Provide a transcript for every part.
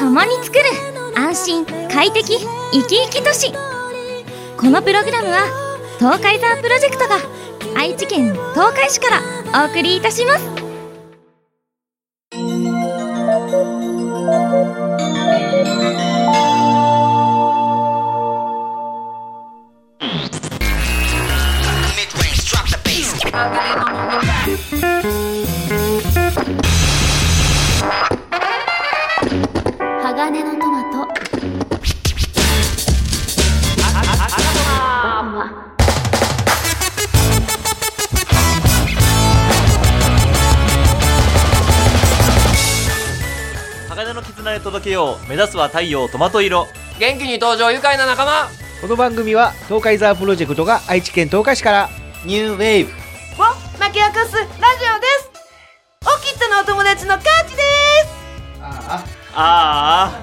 共に作る安心快適生き生き都市。このプログラムは東海ザープロジェクトが愛知県東海市からお送りいたします。届けよう。目指すは太陽トマト色。元気に登場愉快な仲間。この番組は東海ザープロジェクトが愛知県東海市から。ニューウェーブ。を巻き起こすラジオです。おきっとのお友達のカーチです。ああ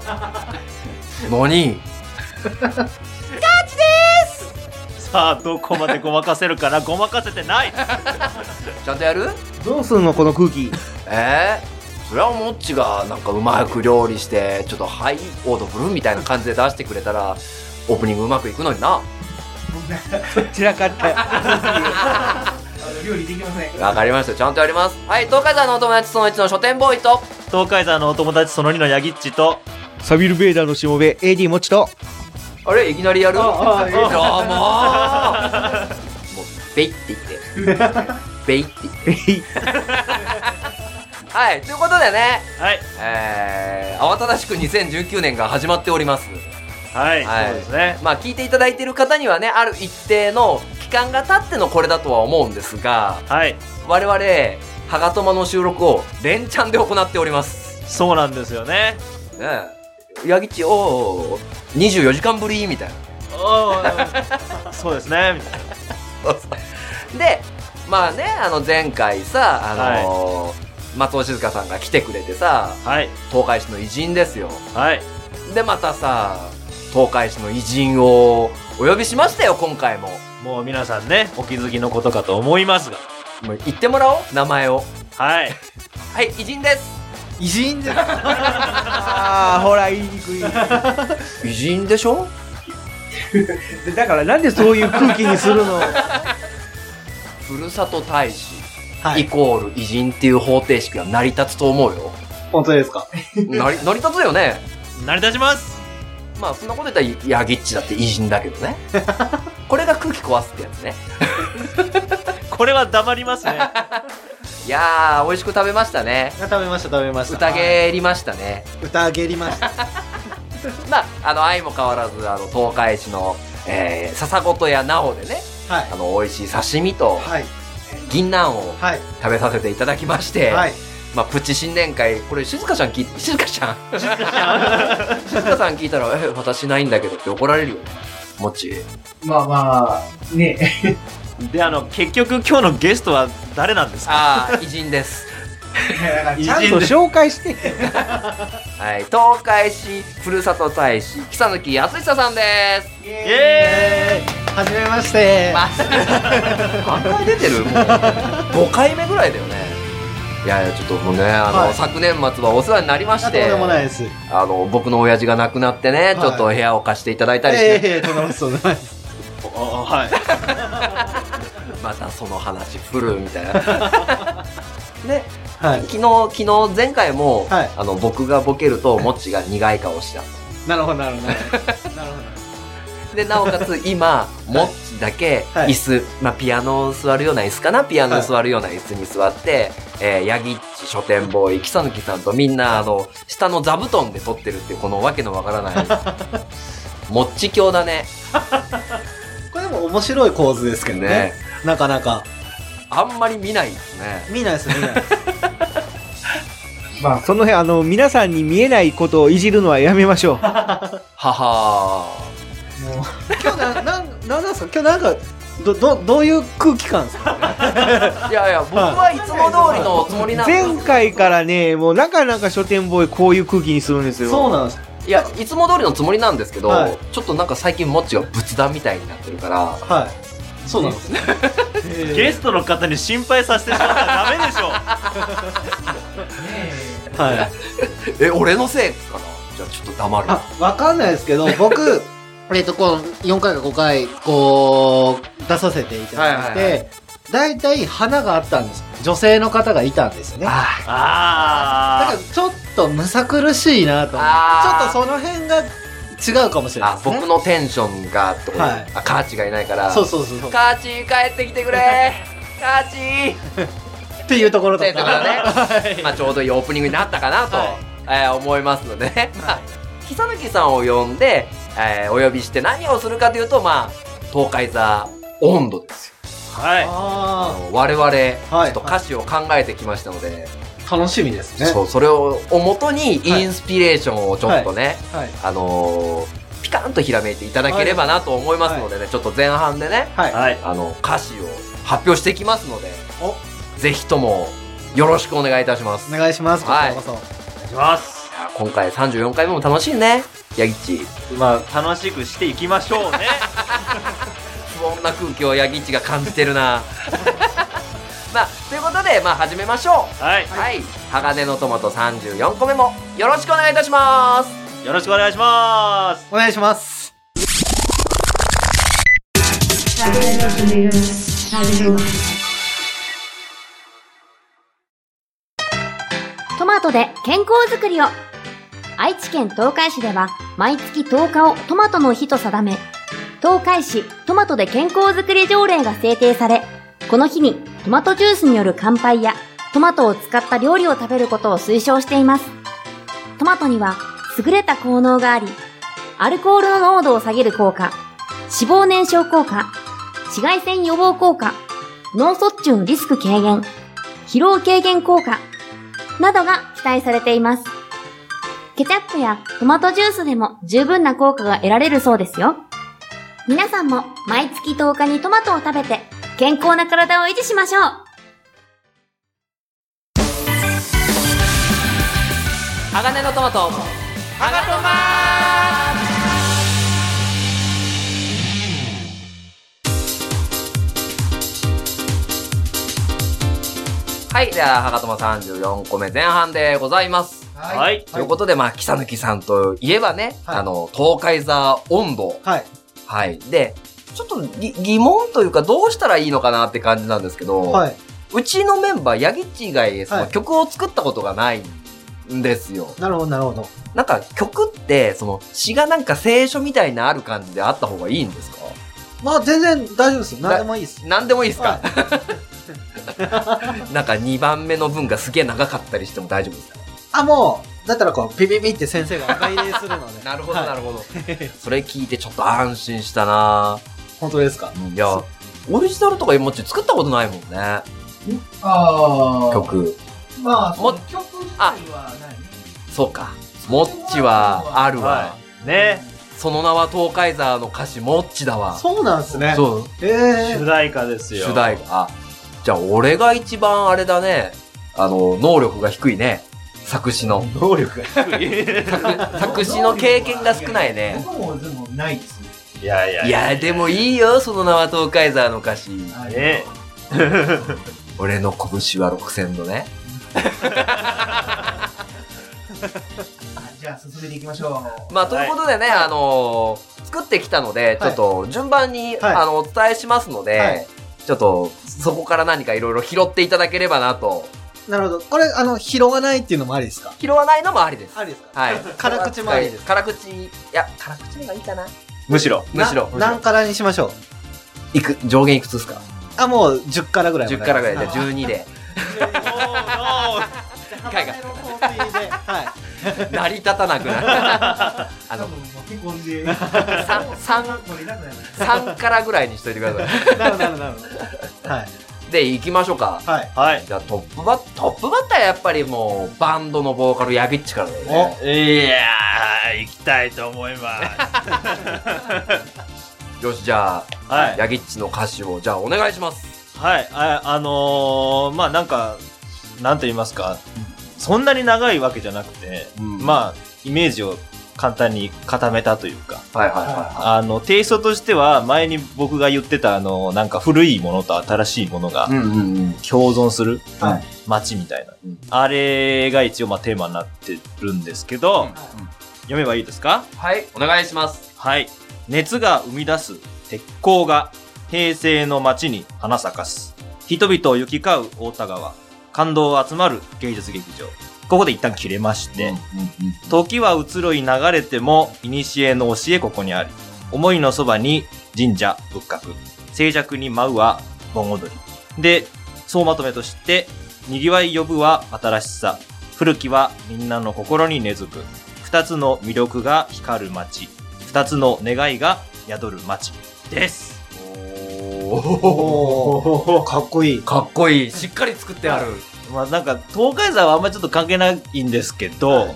何 カーチです。さあどこまでごまかせるかな。ごまかせてない。ちゃんとやる？どうすんのこの空気。えー、それはもっちがなんかうまく料理してちょっとハイオードブルーみたいな感じで出してくれたらオープニングうまくいくのにな。散らかった料理できません。わかりました。ちゃんとやります。はい東海山のお友達その1の書店ボーイと。東海山のお友達その2のヤギッチと。サビルベーダーのしもべ AD もちと。あれいきなりやる？ああどうもう ベイって言って。ベイって言ってはいということでね。はい。えー、慌ただしく2019年が始まっております。はい、はい。そうですね。まあ聞いていただいている方にはねある一定の期間が経ってのこれだとは思うんですがはい。我々ハガトマの収録を連チャンで行っております。そうなんですよね。ねえ。ヤギチおー24時間ぶりみたいな。おー。そうですね。みたいなでまあねあの前回さあのー松尾静香さんが来てくれてさはい。東海市の偉人ですよ。はい。でまたさ東海市の偉人をお呼びしましたよ今回も。もう皆さんねお気づきのことかと思いますが。もう言ってもらおう名前を。はい。はい偉人です。偉人でああほら言いにくい。偉人でしょ？だからなんでそういう空気にするの？ふるさと大使、はイコール偉人っていう方程式は成り立つと思うよ。本当ですか？成り 成り立つよね。成り立ちます。まあそんなこと言ったらヤギッチだって偉人だけどね。これが空気壊すってやつね。これは黙りますね。いやー美味しく食べましたね。食べました食べました。宴りましたね。歌げりました。まああの相も変わらずあの東海市の、えー、笹ごとやなおでね。はい。あの美味しい刺身とはい銀杏をはい食べさせていただきまして、はいまあ、プチ新年会、これ、静香ちゃん聞い、静香ちゃん？静香さん聞いたら、え、私ないんだけどって怒られるよね。もっち？まあまあね であの結局今日のゲストは誰なんですか？ああ、偉人です。ちゃんと紹介して はい、東海市ふるさと大使、木佐貫康久さんです。イイエはじめまして。ま何回出てる？もう、5回目ぐらいだよね。いやいや、ちょっともうね、あの、はい。昨年末はお世話になりまして、あとんでもないです。あの、僕の親父が亡くなってね、い。ちょっと部屋を貸していただいたりして、ええとんでもないですとんでもないです。ーおはい。またその話振るみたいな。で、はい。昨日、昨日、前回も、はい。あの、僕がボケると、もっちが苦い顔した。なるほどなるほど。なるほど で、なおかつ、今、もっちだけ、はい。椅子、まあ、ピアノ座るような椅子かな。ピアノに座るような椅子に座って、えー、ヤギッチ書店ボーイ、木佐貫さんとみんな、あの、下の座布団で撮ってるっていう、このわけのわからない、もっち教だね。これでも面白い構図ですけどね。ね。なかなか。あんまり見ないですね。見ないです見ないです。まあその辺あの皆さんに見えないことをいじるのはやめましょう。はは今日ななんなんなんですか？今日なんかどどどういう空気感ですか？ー。いやいや、僕はいつも通りのつもりなんです前回からねもうなかなか書店ボーイこういう空気にするんですよ。そうなんです。いや、いつも通りのつもりなんですけど、はい。ちょっとなんか最近もっちが仏壇みたいになってるから、はい。そうなんですね。ゲストの方に心配させてしまったらダメでしょはい。え、俺のせいかな？じゃあちょっと黙る。あ、わかんないですけど、僕、えっと、この4回か5回、こう、出させていただいはいはいて、大体花があったんです。女性の方がいたんですよね。だああからちょっとむさ苦しいなと。ちょっとその辺が違うかもしれないあですね。僕のテンションがところ、はい。あカーチがいないから。そうそうそうそう。カーチ帰ってきてくれ。カーチっていうところとか。っていうところね。はい。まあちょうどいいオープニングになったかなと、はい。えー思いますのでね、まあ、木佐貫さんを呼んで、えーお呼びして何をするかというとまあ東海座温度ですよはいああの我々、ちょはいっと歌詞を考えてきましたので、あ、楽しみですね。そうそれををもとにインスピレーションをちょっとね、はい。あのーピカンとひらめいていただければなと思いますのでね、ちょっと前半でね、はい。はいあの、歌詞を発表していきますので、おぜひともよろしくお願いいたします。お願いします。はい。お願いしますいや今回34回目も楽しいね、ヤギッチ。まあ楽しくしていきましょうね 不穏な空気をヤギッチが感じてるな。まあ、ということで、まあ、始めましょう。はいはい。鋼のトマト34個目もよろしくお願いいたします。よろしくお願いしますお願いします。トマトで健康づくりを愛知県東海市では毎月10日をトマトの日と定め東海市トマトで健康づくり条例が制定されこの日にトマトジュースによる乾杯やトマトを使った料理を食べることを推奨していますトマトには優れた効能がありアルコールの濃度を下げる効果脂肪燃焼効果紫外線予防効果脳卒中のリスク軽減疲労軽減効果などが期待されています。ケチャップやトマトジュースでも十分な効果が得られるそうですよ。皆さんも毎月10日にトマトを食べて健康な体を維持しましょう。鋼のトマト、ハガトマはい、では、ハガトマ34個目前半でございます。はいということで、まあ、木佐貫さんといえばね、はいあの、東海座温度。はい。はい。で、ちょっとぎ疑問というか、どうしたらいいのかなって感じなんですけど、はい。うちのメンバー、ヤギッチ以外、そのはい曲を作ったことがないんですよ。なるほど、なるほど。なんか曲って、その詩がなんか聖書みたいなある感じであった方がいいんですか？まあ、全然大丈夫ですよ。何でもいいです。なんでもいいですか、は なんか2番目の文がすげえ長かったりしても大丈夫ですか？あ、もう、だったらこう、ピピピって先生が赤入れするので。なるほど、はいなるほど。それ聞いてちょっと安心したな本当ですか？いや、オリジナルとかもち作ったことないもんね。ああ。曲。まあ、も曲自体はない。そうか。モッチはあるわ。はねその名は東海座の歌詞、モッチだわ。そうなんですね。そう。え主題歌ですよ主題歌。あ、じゃあ俺が一番あれだね。あの、能力が低いね。作詞の。能力が低い作作詞の経験が少ないね。僕もでもないです。いやいやいや、でもいいよ、その名は東海座の歌詞。ね 俺の拳は6000度ね。じゃあ進めていきましょう。まあ、ということでね、あのー作ってきたので、ちょっと順番に、はいあの、お伝えしますので、はいちょっと、そこから何かいろいろ拾っていただければなと。ー、なるほど。これ、あの、拾わないっていうのもありですか？拾わないのもありです。ありですか？はい。辛口もありです辛口、いや、辛口の方がいいかな。むしろむしろ。何からにしましょう？いく、上限いくつですか？あ、もう10からぐらいまで ?10 からぐらいで、は12で。回がはい。成り立たなくなる。あの。3、三もういなくなる。三からぐらいにしといてください。なるほど、なるほどなるほど。はい。で、行きましょうか。はい。はいじゃあトップバッ、トップバッターはやっぱりもう、バンドのボーカル、ヤギッチからだよね。いやー行きたいと思いまよし、じゃあ、はいヤギッチの歌詞を、じゃあお願いします。すはいああのー、まあなんかなんと言いますかそんなに長いわけじゃなくて、うんまあイメージを簡単に固めたというか、はいはいはあの、テイストとしては、前に僕が言ってた、あの、なんか古いものと新しいものがい。うんうんうん。共存するはい街みたいな。うんあれが一応まあテーマになってるんですけど、読めばいいですか？はい、お願いします。はい。熱が生み出す鉄鋼が平成の街に花咲かす。人々を行き交う大田川。感動集まる芸術劇場。ここで一旦切れまして、時は移ろい流れても、古の教えここにあり。思いのそばに神社仏閣。静寂に舞うは盆踊り。で、総まとめとして、賑わい呼ぶは新しさ。古きはみんなの心に根付く。二つの魅力が光る街。二つの願いが宿る街。です。おーかっこいい。かっこいい。しっかり作ってある。まあなんか、東海山はあんまりちょっと関係ないんですけど、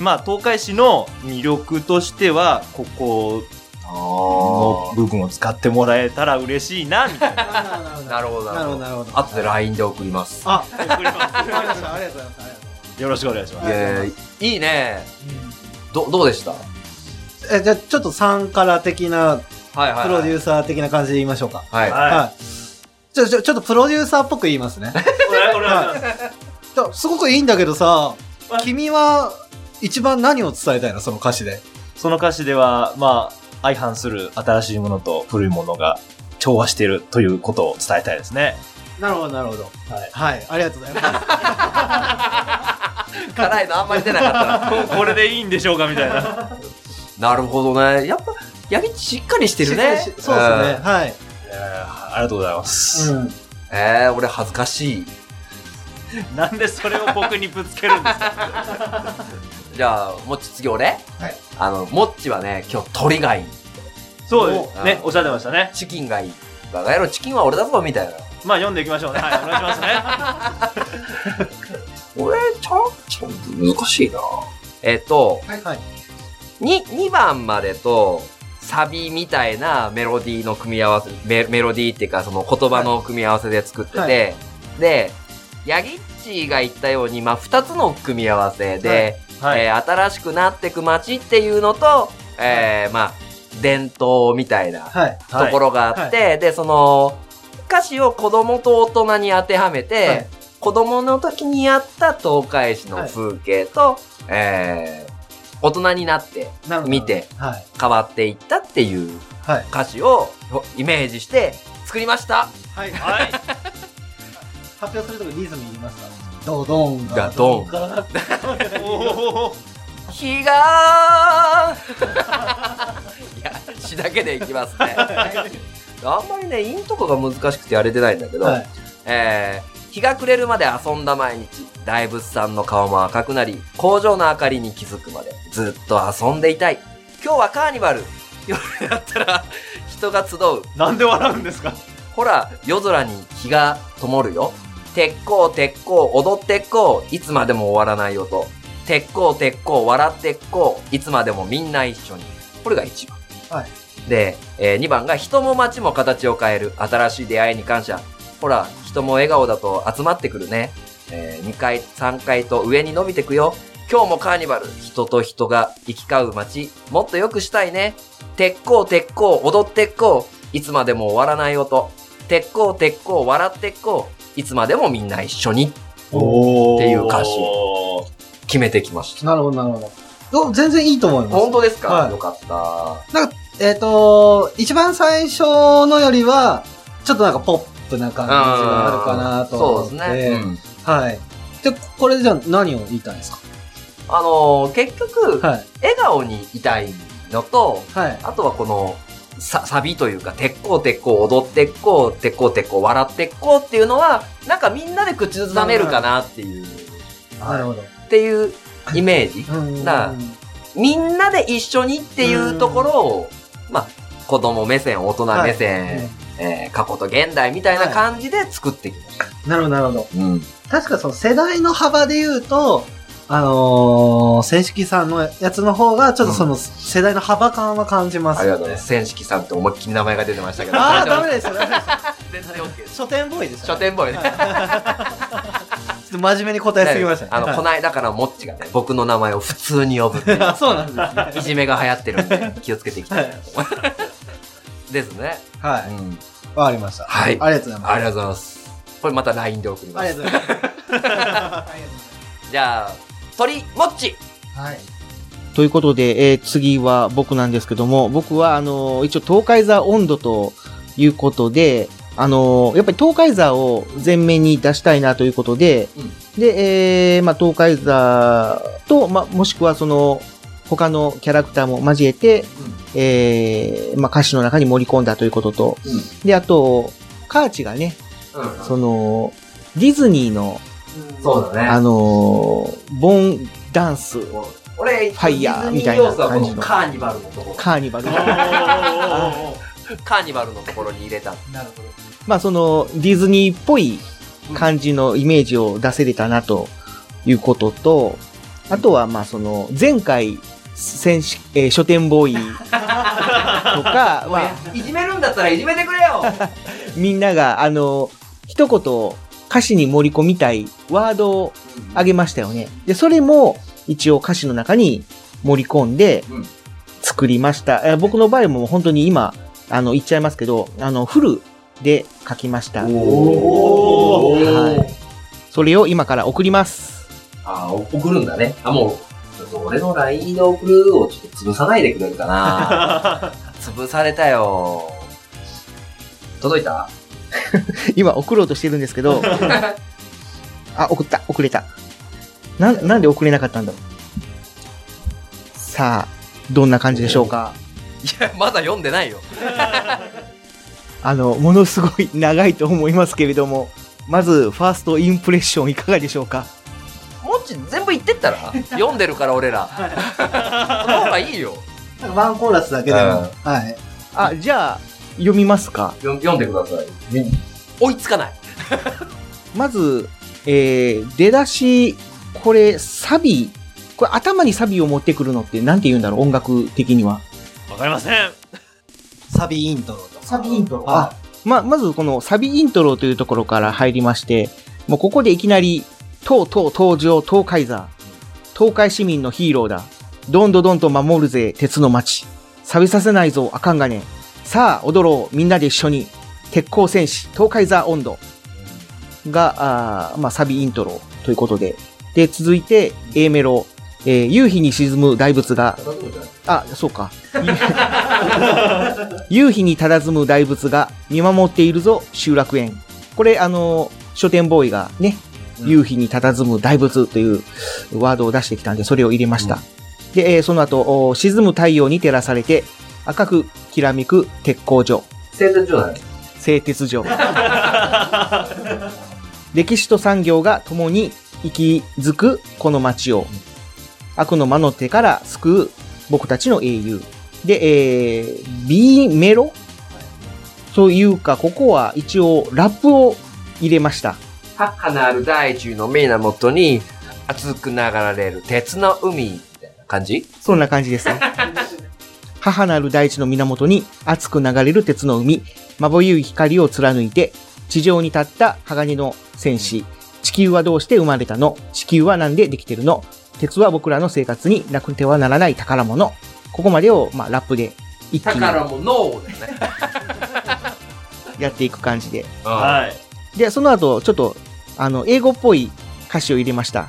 まあ東海市の魅力としては、ここの部分を使ってもらえたら嬉しいな、みたいな。なるほど、なるほど、なるほど。後で LINE で送ります。あ、送ります。ありがとうございます。よろしくお願いしまいす。やいいいね。ど、どうでした？はえ、じゃあちょっと3から的な、いはい、はい。プロデューサー的な感じで言いましょうか。はい。ははい。ちょ、ちょ、ちょっとプロデューサーっぽく言いますね。お願いお願いします。ごくいいんだけどさ、君は一番何を伝えたいの？その歌詞で。その歌詞では、まあ、相反する新しいものと古いものが調和しているということを伝えたいですね。なるほど、なるほど。はい。はい。ありがとうございます。辛いのあんまり出なかった これでいいんでしょうかみたいな。な。なるほどね。やっぱ、ヤギッチしっかりしてるね。そうですね。はい。えーありがとうございます。うん。えー、俺恥ずかしい。なんでそれを僕にぶつけるんですか？じゃあ、もっち次俺？はい。あの、もっちはね、今日鳥がいい。そうですね。おっしゃってましたね。チキンがいい。バカ野郎、チキンは俺だぞ、みたいな。まあ読んでいきましょうね。はい、お願いしますね。俺、ちゃん、ちゃんと難しいな。えっと、はい。に、2番までと、サビみたいなメロディーの組み合わせ、メメロディーっていうかその言葉の組み合わせで作ってて、はいで、ヤギッチが言ったように、まあ、2つの組み合わせで、はい。えー新しくなってく街っていうのと、えーまあ、伝統みたいなはい。ところがあって、で、その、歌詞を子供と大人に当てはめて、はい子供の時にあった東海市の風景と、えー大人になって。見てはい。変わっていったっていうはい。歌詞をイメージして作りました。はい。はい。発表するときリズム言いますか？ドドンがドンがおー日がいや、詩だけでいきますね。あんまりね、インとかが難しくてやれてないんだけど、はい。えー日が暮れるまで遊んだ毎日、大仏さんの顔も赤くなり、工場の明かりに気づくまで、ずっと遊んでいたい。今日はカーニバル。夜になったら、人が集う。なんで笑うんですか？ほら、夜空に日が灯るよ。鉄鋼、鉄鋼、踊ってっこう。いつまでも終わらない音。鉄鋼、鉄鋼、笑ってっこう。いつまでもみんな一緒に。これが1番。はい。で、え2番が人も街も形を変える。新しい出会いに感謝。ほら、人も笑顔だと集まってくるね。え2階、3階と上に伸びてくよ。今日もカーニバル。人と人が行き交う街。もっと良くしたいね。鉄鋼、鉄鋼、踊ってっこう。いつまでも終わらない音。鉄鋼、鉄鋼、笑ってっこう。いつまでもみんな一緒に。おっていう歌詞決めてきました。なるほど、なるほど。お全然いいと思います。本当ですか、はいよかった。えっ、と、一番最初のよりは、ちょっとなんかポップな感じがあるかなと思って。そうですね。うんはい。で、これじゃあ何を言いたいんですか？あのー結局、はい。笑顔にいたいのと、はい。あとはこの、さ、サビというか、鉄鋼鉄鋼、踊ってっこう、鉄鋼鉄鋼、笑ってっこうっていうのは、なんかみんなで口ずさめるかなっていう、なるほど。っていうイメージ。うんなみんなで一緒にっていうところを、まあ、子供目線、大人目線、はいえー過去と現代みたいな感じで作ってきました。なるほど、なるほど。うん。確かその世代の幅で言うと、あのー、千式さんのやつの方が、ちょっとその世代の幅感は感じますよね。ありがとうございます。千式さんって思いっきり名前が出てましたけど。ああ、ダメですよ、ダメですよ。全然 OK です。書店ボーイですよ書店ボーイね。ちょっと真面目に答えすぎましたね。あの、この間からもっちがね、僕の名前を普通に呼ぶっていう あ、そうなんですね。いじめが流行ってるんで、気をつけていきたいなと思う。ですね。はい。うん。わかりました。はいありがとうございます。ありがとうございます。これまた LINE で送りますありが。とうございます。じゃあ、鳥、もっちはい。ということで、えー次は僕なんですけども、僕は、あのー一応、東海座温度ということで、あのーやっぱり東海座を前面に出したいなということで、で、えーまあ、東海座と、まあ、もしくはその、他のキャラクターも交えて、えーまあ、歌詞の中に盛り込んだということと、で、あと、カーチがね、うん。その、ディズニーの、そうだね。あのーボンダンス、俺、ファイヤーみたいな感じののカーニバルのところ。カーニバル。カーニバルのところに入れた。なるほど。まあそのディズニーっぽい感じのイメージを出せれたなということと、あとはまあその前回選手、えー書店ボーイとか、まあいじめるんだったらいじめてくれよ みんながあの、一言歌詞に盛り込みたいワードをあげましたよね。で、それも一応歌詞の中に盛り込んでうん作りました。えー僕の場合も本当に今、あの、言っちゃいますけど、あの、フルで書きました。おはい。それを今から送ります。あ、送るんだね。あ、もう、ちょっと俺の LINE で送るをちょっと潰さないでくれるかな 潰されたよ。届いた？今送ろうとしてるんですけど、あ、送った、送れた。なん、なんで送れなかったんだろう。さあ、どんな感じでしょうか？いや、まだ読んでないよ。あの、ものすごい長いと思いますけれども、まず、ファーストインプレッションいかがでしょうか？もっち全部言ってったら読んでるから俺ら。その方がいいよ。ワンコーラスだけでも。はい。あ、じゃあ、読みますか？よ読んでください。追いつかない。まず、えー、出だし、これ、サビ、これ頭にサビを持ってくるのってなんて言うんだろう、音楽的には。わかりません。サビイントロとか。サビイントロあ、ま、まずこのサビイントロというところから入りまして、もうここでいきなり、とうとう登場東海座。東海市民のヒーローだ。どんどどんと守るぜ、鉄の町。錆びさせないぞ、あかんがね。さあ、踊ろう、みんなで一緒に。鉄鋼戦士、東海座温度。が、あーまあ、サビイントロということで。で、続いて、A メロ。えー夕日に沈む大仏が、あ、そうか。夕日に佇む大仏が見守っているぞ、集落園。これ、あの、書店ボーイがね、夕日に佇む大仏というワードを出してきたんで、それを入れました。で、えーその後、お沈む太陽に照らされて、赤くきらめく鉄工所、製鉄所だね。製鉄所。歴史と産業が共に息づくこの街を、悪の魔の手から救う僕たちの英雄。で、えー、B メロ？というか、ここは一応ラップを入れました。母なる大地の源に熱く流れる鉄の海みたいな感じ？そんな感じですね。母なる大地の源に熱く流れる鉄の海、まぼゆい光を貫いて、地上に立った鋼の戦士。地球はどうして生まれたの？地球はなんでできてるの？鉄は僕らの生活になくてはならない宝物。ここまでを、まあ、ラップで一気に宝もノーだよね。やっていく感じで。はい。で、その後、ちょっと、あの、英語っぽい歌詞を入れました。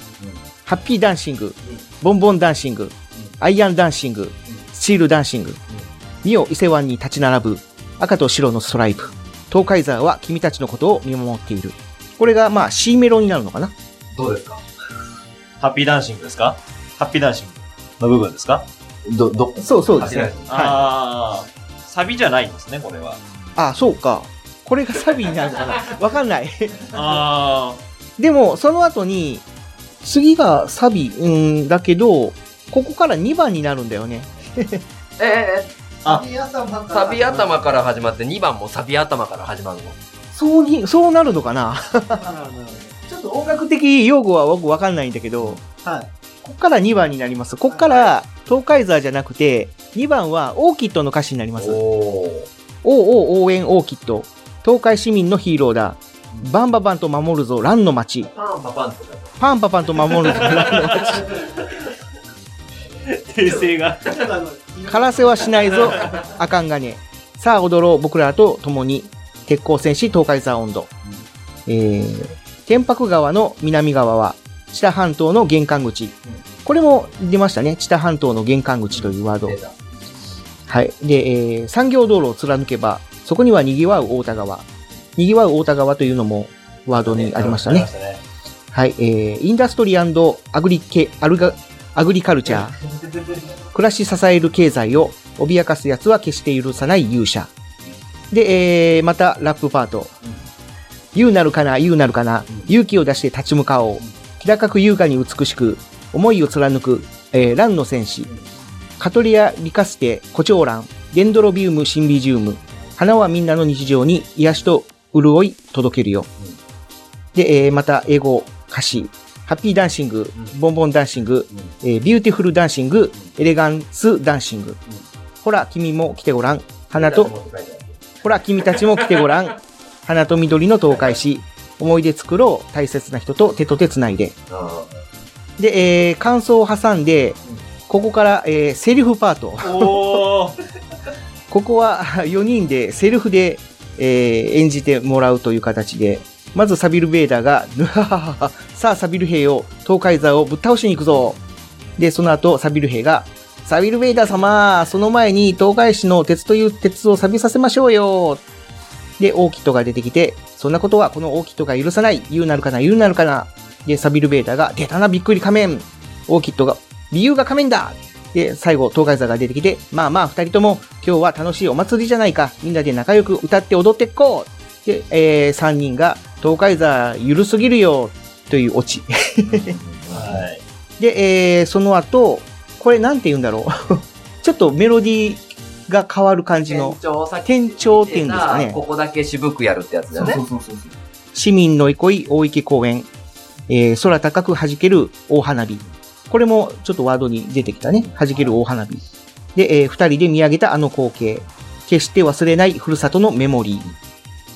Happy dancing、Bon Bon dancing、iron dancing、steel dancing、見よ伊勢湾に立ち並ぶ赤と白のストライプ。東海沢は君たちのことを見守っている。これが、まあ、C メロになるのかな？どうですか？ Happy dancing ですか？ Happy dancing の部分ですか？ど、ど、そうそうですね。はい。ああ、サビじゃないんですね、これは。あ、そうか。これがサビになるのかな？わかんない。あでも、その後に、次がサビ、うんだけど、ここから2番になるんだよね。ええあサビ頭からサビ頭から始まって2番もサビ頭から始まるの。そうに、そうなるのかな？ちょっと音楽的用語は僕わかんないんだけど、はい。こっから2番になります。こっから東海座じゃなくて、2番はオーキッドの歌詞になります。おうおー。おう応援オーキッド。東海市民のヒーローだ。バンババンと守るぞ、ランの町。パンパパンとか。パンパパンと守るぞ、ランの町。訂正が。からせはしないぞ、あかんがね。さあ踊ろう、僕らと共に。鉄鋼戦士東海座温度。えー、天白川の南側は、知多半島の玄関口。これも出ましたね。知多半島の玄関口というワード。はい。で、えー産業道路を貫けば、そこには賑わう大田川。賑わう大田川というのもワードにありましたね。はい。えー、インダストリーアグリケ、アルガ、アグリカルチャー。暮らし支える経済を脅かす奴は決して許さない勇者。で、えー、またラップパート。言うなるかな、言うなるかな。勇気を出して立ち向かおう。気高く優雅に美しく、思いを貫く、えー、蘭の戦士。カトレア・リカステ、コチョウラン、デンドロビウム・シンビジウム。花はみんなの日常に癒しと潤い届けるよ。で、えーまた英語歌詞。 Happy dancing、Bon Bon dancing、えー beautiful dancing、elegance dancing。ほら、君も来てごらん。花と、ほら、君たちも来てごらん。花と緑の東海市。思い出作ろう。大切な人と手と手つないで。で、えー感想を挟んで、ここから、えーセリフパート。ここは4人でセルフで、えー演じてもらうという形で、まずサビルベーダーが、ぬはははは、さあサビル兵よ、東海座をぶっ倒しに行くぞ。で、その後、サビル兵が、サビルベーダー様、その前に東海市の鉄という鉄を錆びさせましょうよ。で、オーキットが出てきて、そんなことはこのオーキットが許さない。言うなるかな、言うなるかな。で、サビルベーダーが、出たな、びっくり仮面。オーキットが、理由が仮面だで、最後、東海座が出てきて、まあまあ、二人とも、今日は楽しいお祭りじゃないか。みんなで仲良く歌って踊ってっこうで、えー、三人が、東海座、ゆるすぎるよ、というオチ。はい。で、えー、その後、これなんて言うんだろう。ちょっとメロディーが変わる感じの店、長さっき店長店ですかねここだけ渋くやるってやつだよね。市民の憩い大池公園、えー、空高く弾ける大花火。これもちょっとワードに出てきたね。弾ける大花火。で、えー二人で見上げたあの光景。決して忘れないふるさとのメモリー。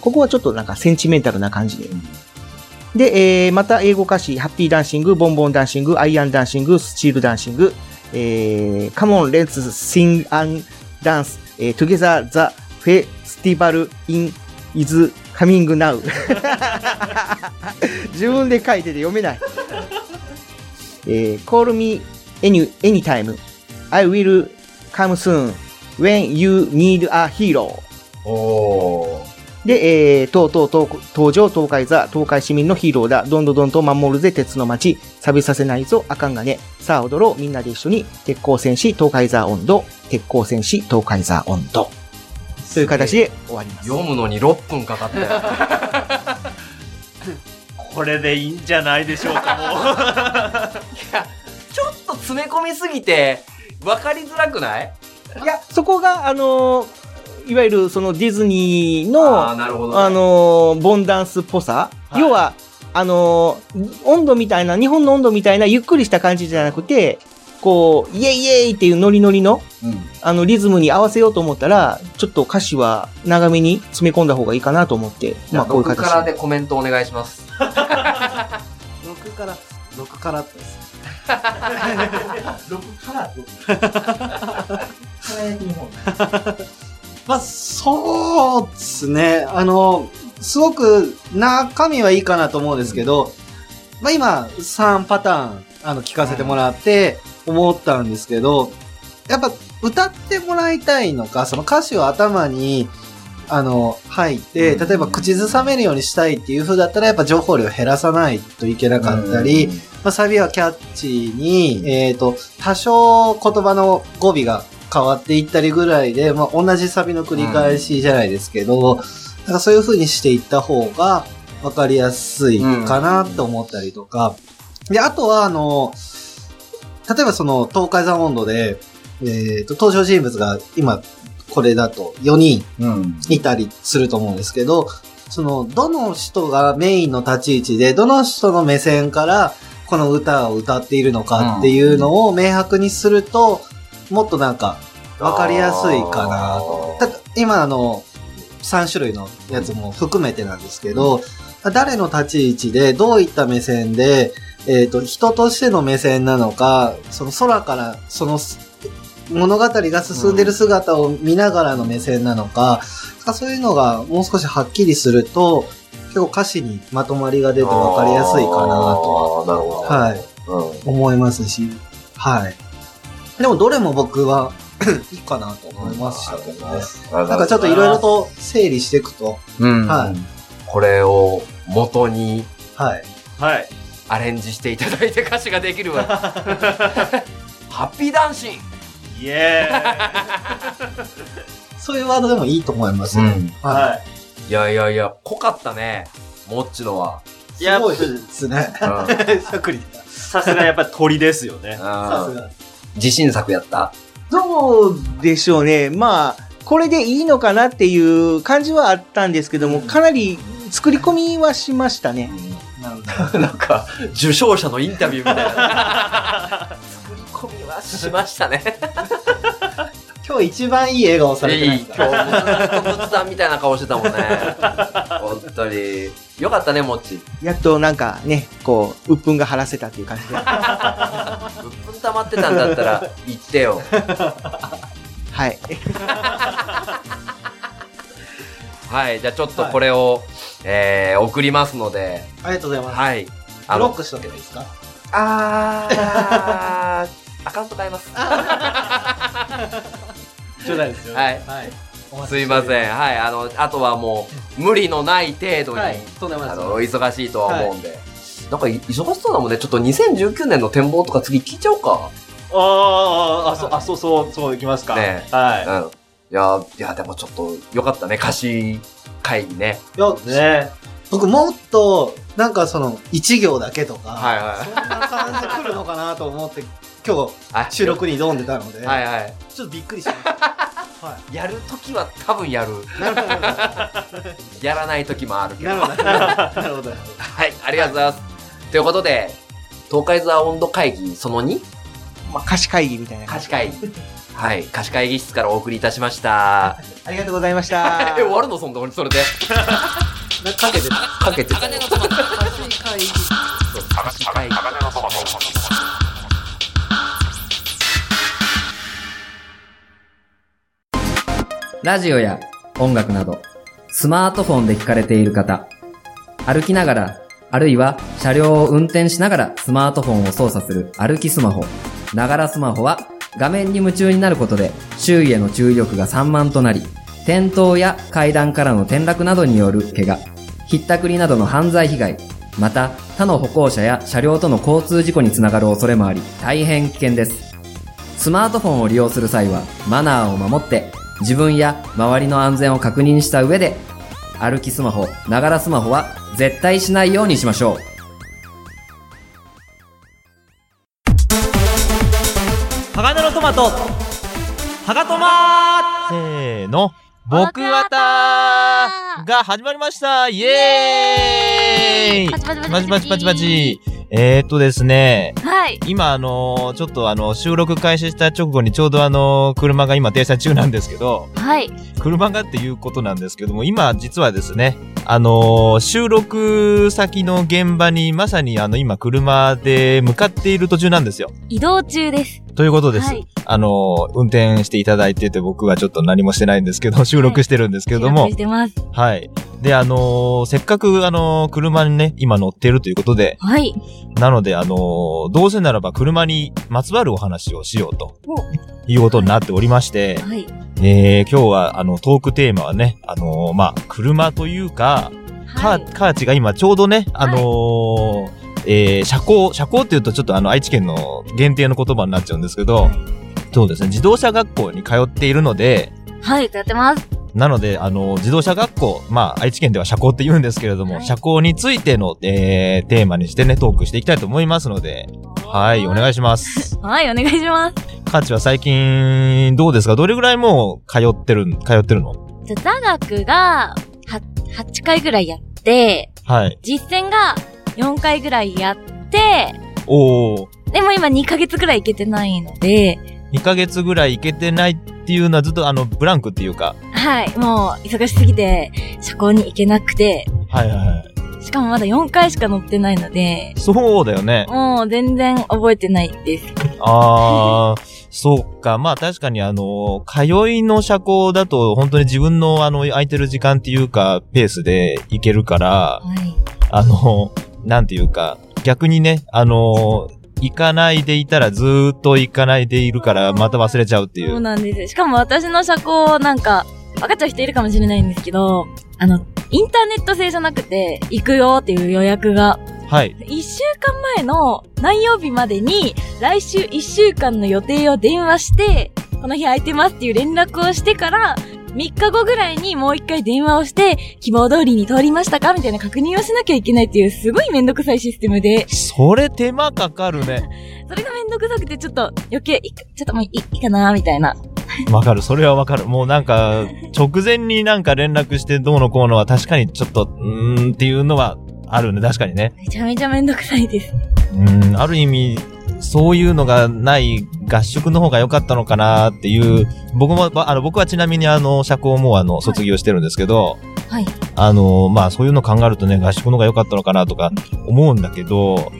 ここはちょっとなんかセンチメンタルな感じで。で、えーまた英語歌詞、 Happy dancing、Bon Bon dancing、iron dancing、steel dancing、えー、Come on, let's sing and dance、えー together the festival in is coming now. 自分で書いてて読めない。えー call me any, anytime. I will come soon when you need a hero. おー。で、えー、とうとうとう登場東海座、東海市民のヒーローだ。どんどんどんと守るぜ、鉄の街。錆びさせないぞ、あかんがね。さあ踊ろう、みんなで一緒に、鉄鋼戦士、東海座温度。鉄鋼戦士、東海座温度。という形で終わります。読むのに6分かかったよ。これでいいんじゃないでしょうか、ちょっと詰め込みすぎて、分かりづらくない？いや、そこが、あのーいわゆるそのディズニーああ、の、なるほど、ね。あのーボンダンスっぽさ。はい要は、あのー温度みたいな、日本の温度みたいなゆっくりした感じじゃなくて、こう、イエイイエイっていうノリノリの、うんあの、リズムに合わせようと思ったら、ちょっと歌詞は長めに詰め込んだ方がいいかなと思って、じゃあ、まあこういう僕形からでコメントお願いします。6から、6 からってです。6から輝き日本。まあ、そうですね。あの、すごく中身はいいかなと思うんですけど、まあ今、3パターン、あの、聞かせてもらって思ったんですけど、やっぱ歌ってもらいたいのか、その歌詞を頭に、あの、入って、例えば口ずさめるようにしたいっていう風だったら、やっぱ情報量減らさないといけなかったり、まあ、サビはキャッチーに、えっ、と、多少言葉の語尾が変わっていったりぐらいで、まあ、同じサビの繰り返しじゃないですけど、なんかそういう風にしていった方が分かりやすいかなと思ったりとか。で、あとは、あの、例えばその、東海山温度で、えっ、と、登場人物が今、これだと4人うん。いたりすると思うんですけど、その、どの人がメインの立ち位置で、どの人の目線から、この歌を歌っているのかっていうのを明白にすると、もっとなんか、わかりやすいかなと。ただ今あの、3種類のやつも含めてなんですけど、誰の立ち位置で、どういった目線で、えっ、と、人としての目線なのか、その空から、その物語が進んでる姿を見ながらの目線なのか、そういうのがもう少しはっきりすると、結構歌詞にまとまりが出て分かりやすいかなと。は、はい、うん。思いますし、はい。でもどれも僕は いいかなと思いましたけどね。なんかちょっといろいろと整理していくと、うん。はいこれを元にはい。はい。アレンジしていただいて歌詞ができるわ。ハッピーダンシンイエそういうワードでもいいと思います。ははい。いやいやいや、濃かったね。もっちのは。い。すごいですね。うん。さっくり。さすがやっぱり鳥ですよね。さすが。自信作やったどうでしょうね。まあ、これでいいのかなっていう感じはあったんですけども、かなり作り込みはしましたね。なんか、受賞者のインタビューみたいな。作り込みはしましたね。今日一番いい笑顔されていい、ない今日ずっと仏壇みたいな顔してたもんね。本当に。よかったね、もっち。やっとなんかね、こう、鬱憤が晴らせたっていう感じで。うっぷん溜まってたんだったら、言ってよ。はい。はい、じゃあちょっとこれを、えー、送りますので、ありがとうございます。はい。ブロックしとけばいいですか？あー、アカウント変えます。冗談ですよ。はいはい。すいません。はい。あの、あとはもう、無理のない程度に、はい。あの、忙しいとは思うんで。なんかい、忙しそうだもんね。ちょっと2019年の展望とか次聞いちゃおうか。あーあ、そう、あ、そう、そう、そういきますか。ねはうん。いや、いや、でもちょっと、よかったね。歌詞会議ね。いや、い。ね僕もっと、なんかその、一行だけとか、はいはいそんな感じで来るのかなと思って、今あ日、収録に挑んでたので、はいはい。ちょっとびっくりしました。はやるときは多分やる。い。なるほど。なるやらないときもあるけど。ほど。なるほど。はい、ありがとうございます。ということで、東海座温度会議その 2? まあ、歌詞会議みたいな歌感じ。詞会議。はい、歌詞会議室からお送りいたしました。ありがとうございました。え、終わるの？そんな俺それで。かけてた。かけてたよ。そう歌詞会議。ラジオや音楽など、スマートフォンで聞かれている方、歩きながら、あるいは車両を運転しながらスマートフォンを操作する歩きスマホ、ながらスマホは画面に夢中になることで周囲への注意力が散漫となり、転倒や階段からの転落などによる怪我、ひったくりなどの犯罪被害、また他の歩行者や車両との交通事故につながる恐れもあり、大変危険です。スマートフォンを利用する際はマナーを守って自分や周りの安全を確認した上で歩きスマホ、ながらスマホは絶対しないようにしましょう。鋼のトマト、ハガトマせーの。僕わたが始まりましたイエーイパチパチパチパチパチパチ。えーっとですね、はい。今あのーちょっとあの、収録開始した直後にちょうどあの、車が今停車中なんですけど、はい。車がっていうことなんですけども、今実はですね、あのー収録先の現場にまさにあの、今車で向かっている途中なんですよ。移動中です。ということです。はい。あのー運転していただいてて僕はちょっと何もしてないんですけど、収録してるんですけども記録、してます。はい。で、あのーせっかくあのー車にね、今乗ってるということで、はい。なのであのーどうせならば車にまつわるお話をしようと、いうことになっておりまして、はい。えー、今日はあの、トークテーマはね、あのーまあ、車というか、カはー、カーチが今ちょうどね、あのーえー、車高、車高って言うとちょっとあの、愛知県の限定の言葉になっちゃうんですけど、そうですね、自動車学校に通っているので、はい、やってます。なので、あの、自動車学校、まあ、愛知県では車高って言うんですけれども、はい車高についての、えー、テーマにしてね、トークしていきたいと思いますので、はい、お願いします。はい、お願いします。カーチは最近、どうですか？どれぐらいもう通ってるん、通ってるの？座学が、は、8回ぐらいやって、はい。実践が4回ぐらいやって、おー、でも今2ヶ月ぐらい行けてないので、2ヶ月ぐらい行けてないっていうのはずっとあの、ブランクっていうか、はい、もう忙しすぎて、社交に行けなくて、はいはいはい。しかもまだ4回しか乗ってないので、そうだよね。もう全然覚えてないです。ああ、そうか。まあ確かにあの、通いの車高だと本当に自分のあの、空いてる時間っていうか、ペースで行けるから、はい。あの、なんていうか、逆にね、あの、行かないでいたらずーっと行かないでいるから、また忘れちゃうっていそうう。なんです。しかも私の車高なんか、分かっちゃう人いるかもしれないんですけど、あの、インターネット制じゃなくて、行くよっていう予約が、はい。一週間前の何曜日までに、来週一週間の予定を電話して、この日空いてますっていう連絡をしてから、3日後ぐらいにもう一回電話をして、希望通りに通りましたかみたいな確認をしなきゃいけないっていう、すごいめんどくさいシステムで、それ手間かかるね。それがめんどくさくてちょっと余計、ちょっともういいいいかなみたいな。わかる。それはわかる。もうなんか、直前になんか連絡してどうのこうのは確かにちょっと、うーんっていうのはあるね。確かにね。めちゃめちゃめんどくさいです。うん、ある意味、そういうのがない合宿の方が良かったのかなっていう、僕も、ばあの、僕はちなみにあの、社交もあの、卒業してるんですけど、はい。あの、まあそういうの考えるとね、合宿の方が良かったのかなとか思うんだけど、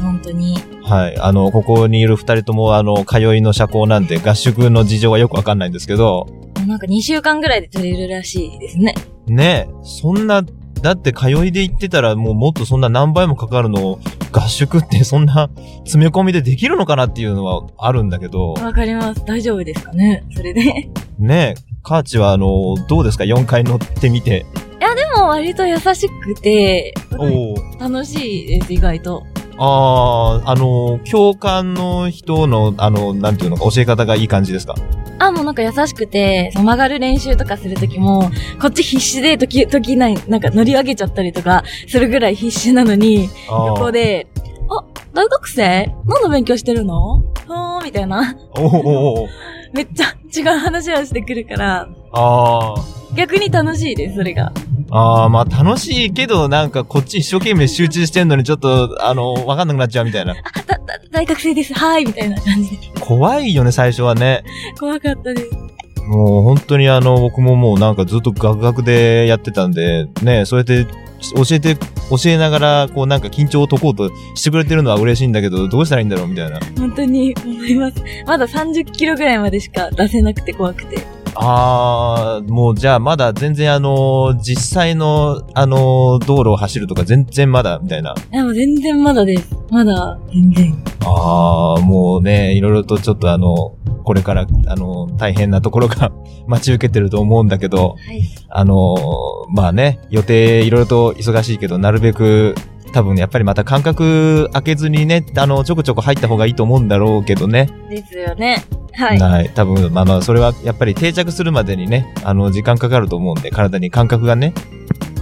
本当に。はい。あの、ここにいる二人ともあの、通いの社交なんで合宿の事情はよくわかんないんですけど、なんか2週間ぐらいで取れるらしいですね。ねそんな、だって通いで行ってたらもうもっとそんな何倍もかかるのを合宿ってそんな詰め込みでできるのかなっていうのはあるんだけど、わかります。大丈夫ですかね？それで。いねカーチはあの、どうですか ?4 回乗ってみて。や、でも割と優しくて、お楽しいです、意外と。ああ、あの、教官の人の、あの、なんていうのか、教え方がいい感じですか？あ、もうなんか優しくて、曲がる練習とかするときも、こっち必死で時、時ない、なんか乗り上げちゃったりとか、するぐらい必死なのに、横で、あ、大学生？何の勉強してるの？ふーん、みたいな。おおおおめっちゃ違う話をしてくるから、あ逆に楽しいです、それが。あ。ああ、まあ楽しいけど、なんかこっち一生懸命集中してんのにちょっと、あの、わかんなくなっちゃうみたいな。だ、だ、大学生です、はーい、みたいな感じで。怖いよね、最初はね。怖かったです。もう本当にあの、僕ももうなんかずっとガクガクでやってたんで、ね、そうやって教えて、教えながら、こうなんか緊張を解こうとしてくれてるのは嬉しいんだけど、どうしたらいいんだろうみたいな。本当に思います。まだ30キロぐらいまでしか出せなくて怖くて。あー、もうじゃあまだ全然あの、実際のあの、道路を走るとか全然まだ、みたいな。でも全然まだです。まだ、全然。あー、もうね、いろいろとちょっとあの、これから、あの、大変なところが 待ち受けてると思うんだけど、はい。あの、まあね、予定いろいろと忙しいけど、なるべく、多分やっぱりまた間隔開けずにね、あの、ちょこちょこ入った方がいいと思うんだろうけどね。ですよね。はい。はい。多分、まあまあ、それはやっぱり定着するまでにね、あの、時間かかると思うんで、体に感覚がね、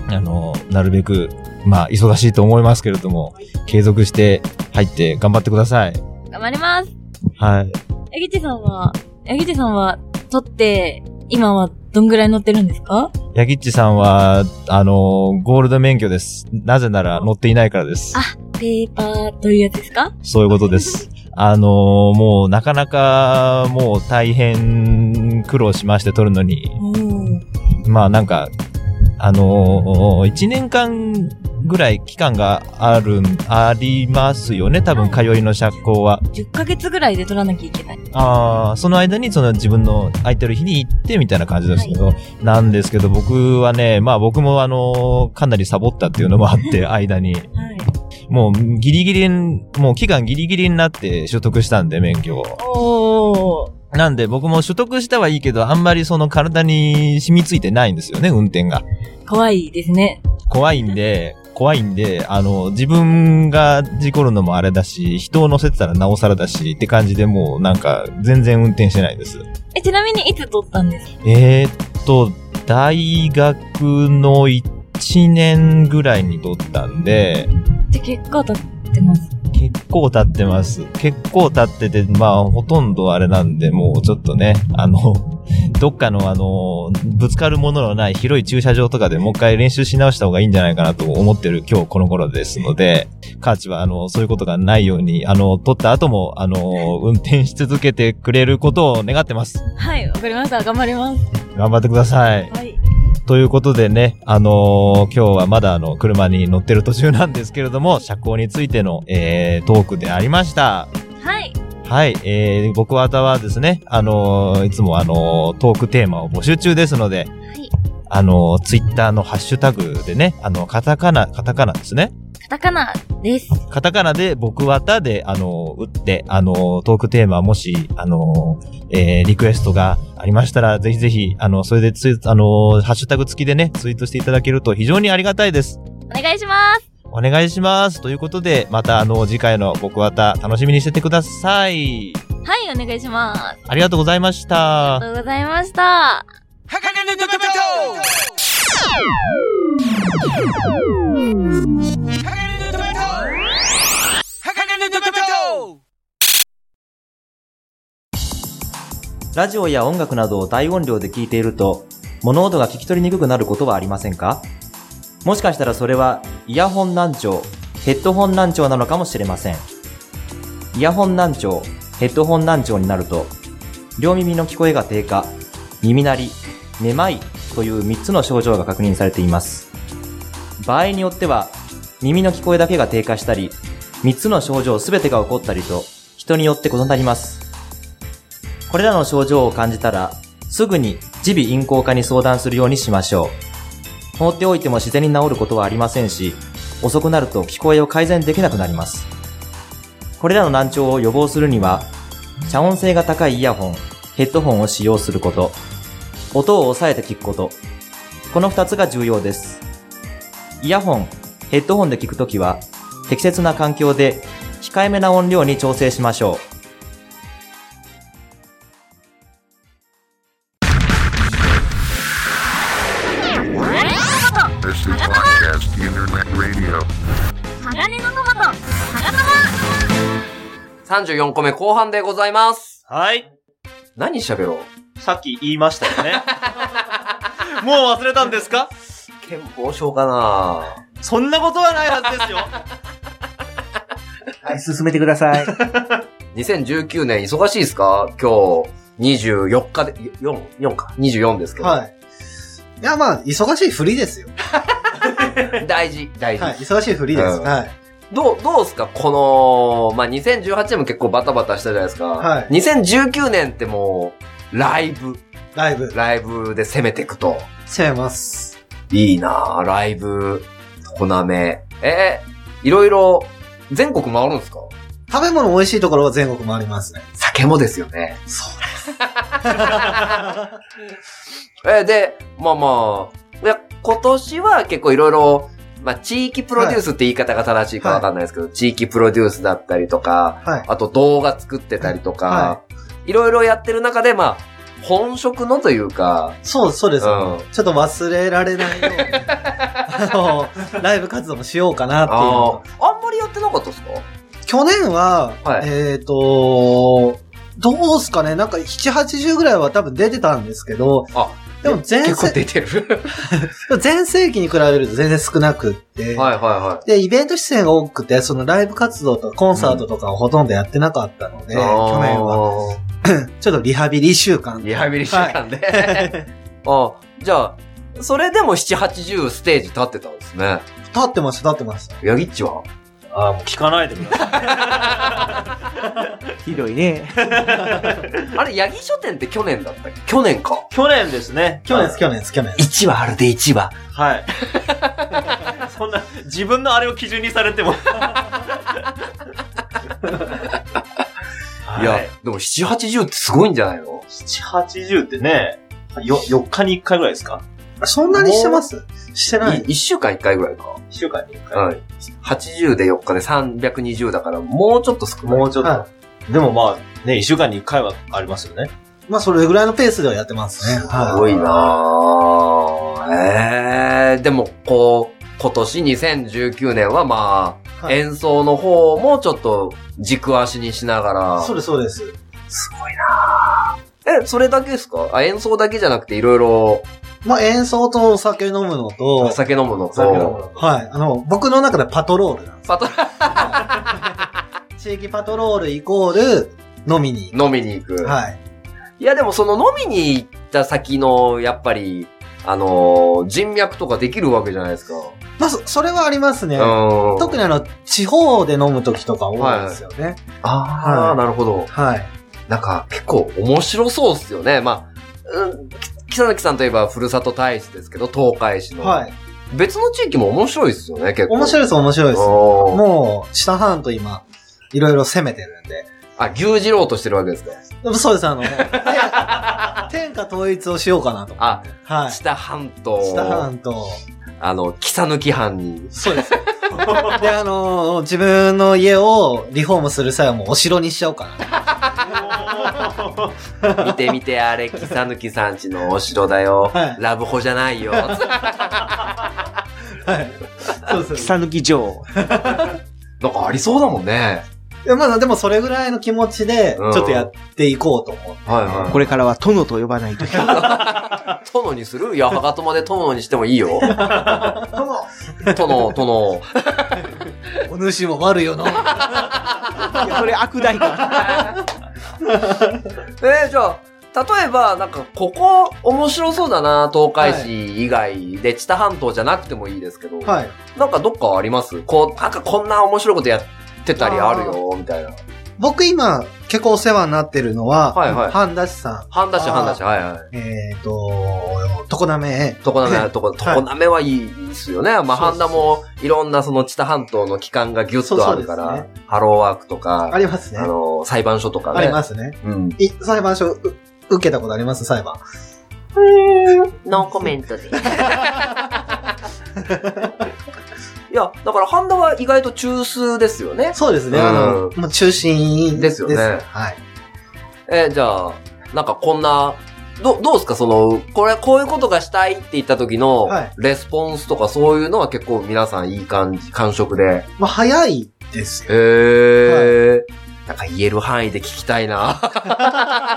あの、なるべく、まあ、忙しいと思いますけれども、継続して入って頑張ってください。頑張ります。はい。えぎちさんは、えぎちさんは、取って、今はどんぐらい乗ってるんですか？ヤギッチさんは、あの、ゴールド免許です。なぜなら乗っていないからです。あ、ペーパーというやつですか？そういうことです。あのもうなかなかもう大変苦労しまして取るのに。まあなんか、あのー、1年間ぐらい期間がある、ありますよね、多分通いの社交は。10ヶ月ぐらいで取らなきゃいけない。ああ、その間にその自分の空いてる日に行ってみたいな感じですけど、なんですけど僕はね、まあ僕もあのーかなりサボったっていうのもあって、間に。はい。もうギリギリ、もう期間ギリギリになって取得したんで、免許を。なんで僕も取得したはいいけど、あんまりその体に染みついてないんですよね、運転が。怖いですね。怖いんで、怖いんで、あの、自分が事故るのもあれだし、人を乗せてたらなおさらだし、って感じでもうなんか全然運転してないです。え、ちなみにいつ取ったんですか？えー、っと、大学の1年ぐらいに取ったんで、じゃ、結構経ってます。結構経ってます。結構経ってて、まあ、ほとんどあれなんで、もうちょっとね、あの、どっかのあの、ぶつかるもののない広い駐車場とかでもう一回練習し直した方がいいんじゃないかなと思ってる今日この頃ですので、カーチはあの、そういうことがないように、あの、取った後も、あの、運転し続けてくれることを願ってます。はい、わかりました。頑張ります。頑張ってください。はい。ということでね、あのー今日はまだあの、車に乗ってる途中なんですけれども、車高についての、えー、トークでありました。はい。はい、えー、僕はたはですね、あのーいつもあのートークテーマを募集中ですので、はい。あのツイッターのハッシュタグでね、あの、カタカナ、カタカナですね。カタカナです。カタカナで僕はたで、あの打って、あのトークテーマもし、あのえー、リクエストがありましたら、ぜひぜひ、あの、それでツイ、あのハッシュタグ付きでね、ツイートしていただけると非常にありがたいです。お願いします。お願いします。ということで、またあの、次回の僕はた楽しみにしててください。はい、お願いします。ありがとうございましあた。りがとうございました。ラジオや音楽などを大音量で聞いていると、物音が聞き取りにくくなることはありませんか？もしかしたらそれは、イヤホン難聴、ヘッドホン難聴なのかもしれません。イヤホン難聴、ヘッドホン難聴になると、両耳の聞こえが低下、耳鳴り、めまいという3つの症状が確認されています。場合によっては、耳の聞こえだけが低下したり、3つの症状すべてが起こったりと、人によって異なります。これらの症状を感じたら、すぐに耳鼻咽喉科に相談するようにしましょう。放っておいても自然に治ることはありませんし、遅くなると聞こえを改善できなくなります。これらの難聴を予防するには、遮音性が高いイヤホン、ヘッドホンを使用すること、音を抑えて聞くこと、この二つが重要です。イヤホン、ヘッドホンで聞くときは、適切な環境で控えめな音量に調整しましょう。34個目後半でございます。はい。何喋ろう？さっき言いましたよね。もう忘れたんですか？憲法書かなそんなことはないはずですよ。はい、進めてください。2019年忙しいですか？今日24日で、4、4か。24ですけど。はい。いや、まあ、忙しいふりですよ。大事、大事。はい、忙しいふりです。うんはい。どう、どうすか？この、まあ、2018年も結構バタバタしたじゃないですか。はい2019年ってもう、ライブ、ライブ、ライブで攻めていくと。攻めます。いいなぁ、ライブ、常滑。えー、いろいろ、全国回るんですか？食べ物美味しいところは全国回りますね。酒もですよね。そう えーで、まあまあ、いや今年は結構いろいろ、まあ地域プロデュースって言い方が正しいかわかんないですけど、地域プロデュースだったりとか、はい。あと動画作ってたりとか、、はい。ろいろやってる中で、まあ、本職のというか、そう、そうです、うん。ちょっと忘れられないように、あの、ライブ活動もしようかなっていう。ああんまりやってなかったですか？去年は、はい。えっ、と、どうすかね。なんか7、80ぐらいは多分出てたんですけど、あ、でも全結構盛出てる。全盛期に比べると全然少なくって、はいはいはで、イベント出演が多くて、そのライブ活動とかコンサートとかをほとんどやってなかったのい。で、去年は、は。ちょっとリハビリ週間。リハビリ週間で。あ、じゃあ、それでも7、80ステージ立ってたんですね。立ってました、立ってました。ヤギッチは？ああ、もう聞かないでください。ひどいね。あれ、ヤギ書店って去年だったっけ？去年か。去年ですね。去年です、去年です、去年です。1話あるで1話。はい。そんな、自分のあれを基準にされても。いや、でも7、80ってすごいんじゃないの？7、80ってね、よ、4日に1回ぐらいですか？そんなにしてます？してない。1週間1回ぐらいか。1週間に1回。はい。80で4日で320だから、もうちょっと少ない。もうちょっと。はでもまあ、ね、1週間に1回はありますよね。まあ、それぐらいのペースではやってますね。すごいなぁ。ええでも、こう、今年2019年はまあ、はい演奏の方もちょっと軸足にしながら。そうです、そうです。すごいなぁ。え、それだけですか？あ、演奏だけじゃなくていろいろまあ、演奏とお酒飲むのと、お酒飲むのと、のはい。あの、僕の中でパトロールなんです。パト地域パトロールイコール、飲みに行飲みに行く。く。はい。いやでもその飲みに行った先の、やっぱり、あのー人脈とかできるわけじゃないですか。まあ、そそれはありますね。うん特にあの、地方で飲む時とか多いですよね。ああ、はいなるほど。はい。なんか結構面白そうっすよね。まあ、うん、き木崎さんといえばふるさと大使ですけど、東海市の。はい。別の地域も面白いですよね、結構。い面白いです、面白いです。もう、下半島今、いろいろ攻めてるんで。あ、牛耳ろうとしてるわけですか。でもそうです、あの、天下統一をしようかなと。あ、はい。下半島。下半島。あの、北抜き藩に。そうです。で、あのー自分の家をリフォームする際はもうお城にしちゃおうかな。見て見て、あれ、木さぬきさんちのお城だよ。はいラブホじゃないよ。はい。そうです。草抜き城。なんかありそうだもんね。いや、まだでもそれぐらいの気持ちで、ちうんょっとやっていこうと思って。はいはい。これからは殿と呼ばないといけない。殿にする？いや、はがとまで殿にしてもいいよ。殿、殿。お主も悪よな。いやそれ悪代か。えー、じゃあ、例えば、なんか、ここ、面白そうだな、東海市以外で、知多半島じゃなくてもいいですけど、はい。なんかどっかあります？こう、なんかこんな面白いことやってたりあるよ、みたいな。僕今、結構お世話になってるのは、はいはい半田市さん。半田市、半田市、はいはい。えっ、と、常滑。常滑、とこ、常滑はいいですよね。まあ、半田も、いろんなその知多半島の機関がギュッとあるから、そうそうですハローワークとか、ありますね。あの、裁判所とかね。ありますね。うん。い裁判所、う受けたことあります？裁判。ノーコメントで。いや、だから、ハンダは意外と中枢ですよね。そうですね。うんあの、もう中心ですよねはい。え、じゃあ、なんかこんな、ど、どうですか？その、これ、こういうことがしたいって言った時のはい、レスポンスとかそういうのは結構皆さんいい感じ、感触で。まあ、早いですよ。へえ、なんか言える範囲で聞きたいな。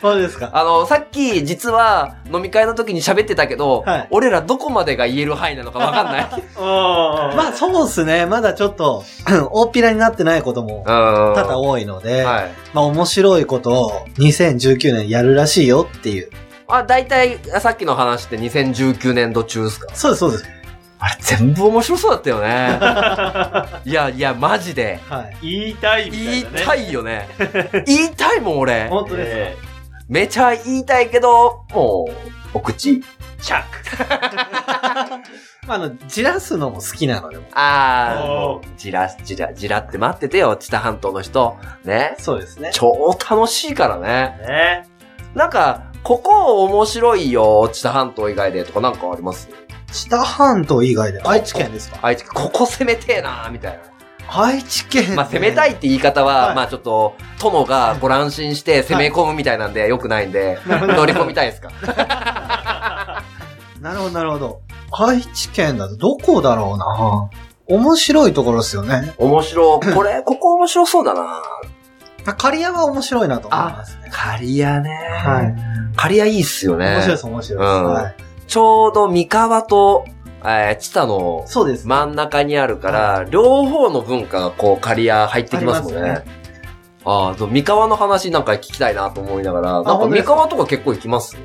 そうですか？あの、さっき実は飲み会の時に喋ってたけど、はい俺らどこまでが言える範囲なのかわかんない。まあ、そうですね。まだちょっと、大っぴらになってないことも多うん。々多いので、はい。まあ、面白いことを2019年やるらしいよっていう。あ、大体、さっきの話って2019年度中ですか？そうです、そうです。あれ全部面白そうだったよね。いやいや、マジで。はい。言いたいみた言いいなね。たいよね。言いたいもん、俺。本当ですえめちゃ言いたいけど、もう、お口。ーチャック。まあ、あの、じらすのも好きなので、あおー、じら、じら、じらって待っててよ、知多半島の人。ね。そうですね。超楽しいからね。ねなんか、ここ面白いよ、知多半島以外でとかなんかあります？知多半島以外で、愛知県ですか？愛知県、ここ攻めてえなみたいな。愛知県、まあ、攻めたいって言い方は、はいまあちょっと、殿がご乱心して攻め込むみたいなんで、良くないんで、乗り込みたいですか？なるほど、なるほど。愛知県だとどこだろうな？面白いところですよね。面白い。これ、ここ面白そうだなあ刈谷は面白いなと思いますね。刈谷ね。はい。刈谷いいっすよね。面白いです、面白いです。うんはい。ちょうど三河と、えー、知多のそうですね。真ん中にあるから、両方の文化がこう、刈谷入ってきますもんね。ありますああ、そう三河の話なんか聞きたいなと思いながら、なんか三河とか結構行きます？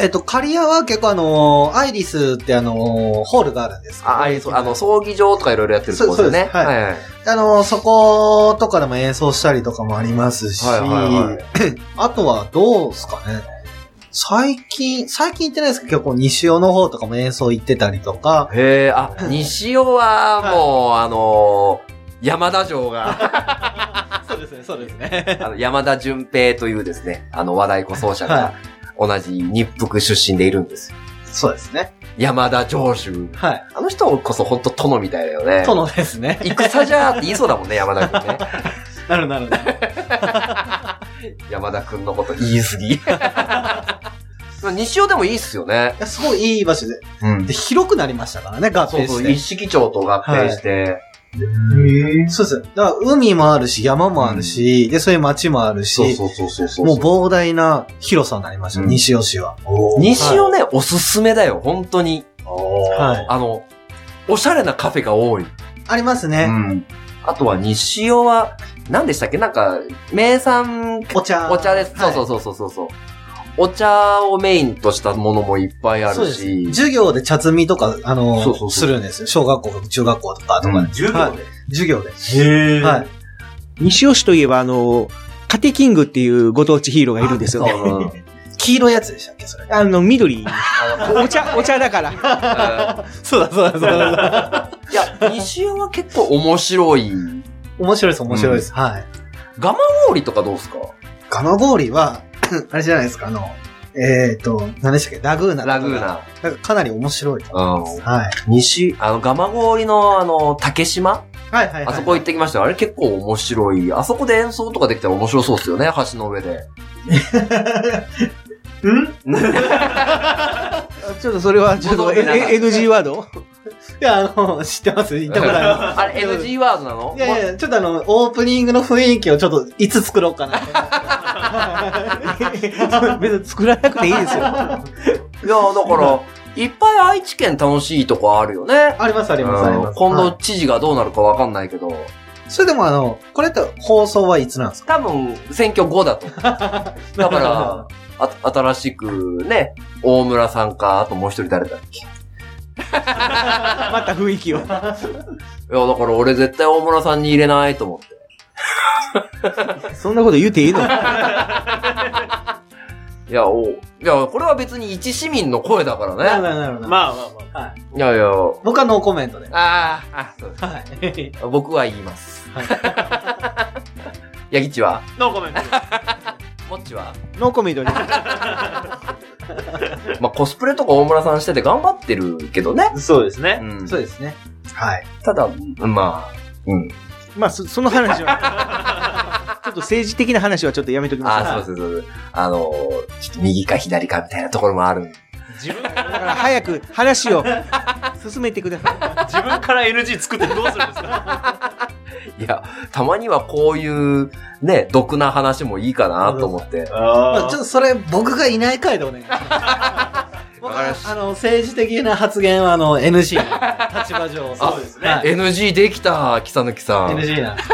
えっと、刈谷は結構あのーアイリスってあのーホールがあるんですあ、あれそうあの、葬儀場とかいろいろやってるとこですよね。はいはいはい。あのーそことかでも演奏したりとかもありますし、はいはいはい あとはどうですかね？最近、最近行ってないですけど、結構西尾の方とかも演奏行ってたりとか、へえ、あ、西尾はもう、あのー山田城が、そうですね、そうですね。あの山田純平というですね、あの和太鼓奏者が、同じ日福出身でいるんですよ。そうですね。山田城主。はい。あの人こそ本当殿みたいだよね。殿ですね。戦じゃーって言いそうだもんね、山田くんね。なるなるなる。山田くんのこと言い過ぎ。西尾でもいいっすよね。すごいいい場所で。うんで、広くなりましたからね、合そうそう、併して。一式町と合併して。そうです。だから海もあるし、山もあるし、で、そういう町もあるし、そうそうそうそうそう。もう膨大な広さになりました、うん西尾市は。西尾ね、おすすめだよ、本当に。はい。あの、おしゃれなカフェが多い。ありますね。ん。あとは西尾は、何でしたっけ？なんか、名産、お茶。お茶です。はいそうそうそうそうそう。お茶をメインとしたものもいっぱいあ。るし。授業で茶摘みとか、あの、そうそうそうするんですよ。小学校とか中学校とかとかで。授はい授業で。へはい。西尾市といえば、あの、カテキングっていうご当地ヒーローがいるんですよね。うん黄色いやつでしたっけそれ？あの、緑。お茶、お茶だから。そうだそうだそうだ。いや、西尾は結構面白い。面白いです、面白いです。はい。ガマ氷とかどうですか？ガマ氷は、あれじゃないですか、あの、えっ、と、何でしたっけ？ラグーナラグーナ。なんかかなり面白いと思います。うん。はい。西、あの、ガマ氷のあの、竹島？はいはいはい。あそこ行ってきましたよ。あれ結構面白い。あそこで演奏とかできたら面白そうですよね、橋の上で。ちょっとそれは、ちょっと、NG ワード？いや、あの、知ってます行ったことあります。あれ NG ワードなの？いやいや、ちょっとあの、オープニングの雰囲気をちょっと、いつ作ろうかな。別に作らなくていいですよ。いや、だから、いっぱい愛知県楽しいとこあるよね。ありますありますあります。今度はい知事がどうなるかわかんないけど、それでもあの、これって放送はいつなんですか？多分選挙後だと。だから、あ新しくね、大村さんか、あともう一人誰だっけ？また雰囲気を。いや、だから俺絶対大村さんに入れないと思って。そんなこと言うていいの？いや、おいや、これは別に一市民の声だからなるほね。どなるほど。まあまあまあ。いやいや、僕はノーコメントで。あーあ、そうはい。僕は言います。ヤギチは？ノーコメント。もっちはノーコメントに。まあ、コスプレとか大村さんしてて頑張ってるけどね。そうですね。うん。そうですね。はい。ただ、まあ、うん。まあ、そその話は、ちょっと政治的な話はちょっとやめときまあす。そうそうそう。あのー、ちょっと右か左かみたいなところもある。自分、だから早く話を進めてください。自分から NG 作ってどうするんですか？いや、たまにはこういう、ね、毒な話もいいかなと思って。まあ、ちょっとそれ僕がいない回でお願いします。あの、政治的な発言はあの、NG の立場上。そうですねはい NG できた、木さぬきさん。NG なんです。